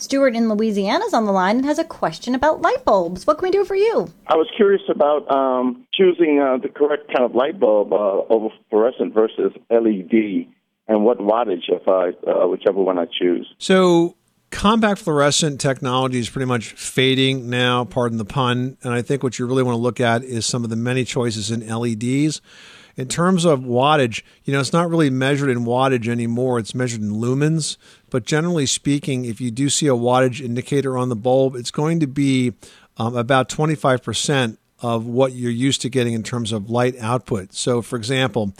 Stuart in Louisiana is on the line and has a question about light bulbs. What can we do for you? I was curious about um, choosing uh, the correct kind of light bulb uh, over fluorescent versus LED, and what wattage if I uh, whichever one I choose. So compact fluorescent technology is pretty much fading now, pardon the pun. And I think what you really want to look at is some of the many choices in LEDs. In terms of wattage, you know, it's not really measured in wattage anymore. It's measured in lumens. But generally speaking, if you do see a wattage indicator on the bulb, it's going to be um, about 25% of what you're used to getting in terms of light output. So, for example,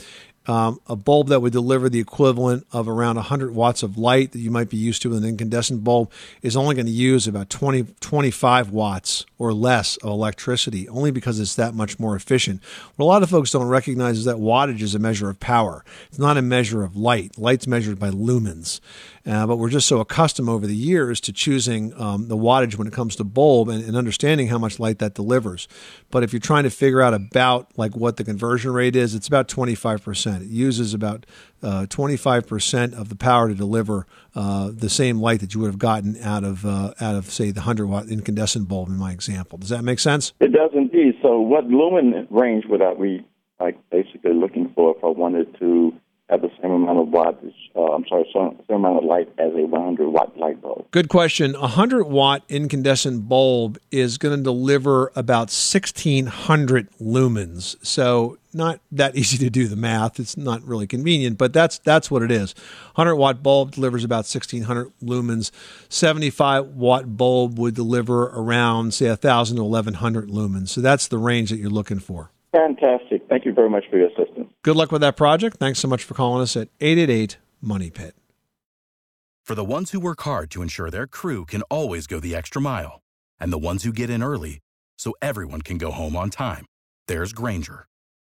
um, a bulb that would deliver the equivalent of around 100 watts of light that you might be used to with an incandescent bulb is only going to use about 20, 25 watts or less of electricity, only because it's that much more efficient. What a lot of folks don't recognize is that wattage is a measure of power. It's not a measure of light. Light's measured by lumens. Uh, but we're just so accustomed over the years to choosing um, the wattage when it comes to bulb and, and, understanding how much light that delivers. But if you're trying to figure out about like what the conversion rate is, it's about 25%. It uses about uh, 25% of the power to deliver uh, the same light that you would have gotten out of uh, out of say the 100 watt incandescent bulb in my example. Does that make sense? It does indeed. So what lumen range would I be like basically looking for if I wanted to have the same amount of wattage, uh, I'm sorry, same, same amount of light as a 100 watt light bulb. Good question. A 100 watt incandescent bulb is going to deliver about 1600 lumens. So not that easy to do the math. It's not really convenient, but that's that's what it is. 100 watt bulb delivers about 1600 lumens. 75 watt bulb would deliver around say 1000 to 1100 lumens. So that's the range that you're looking for. Fantastic. Thank you very much for your assistance. Good luck with that project. Thanks so much for calling us at 888 Money Pit. For the ones who work hard to ensure their crew can always go the extra mile, and the ones who get in early so everyone can go home on time, there's Grainger,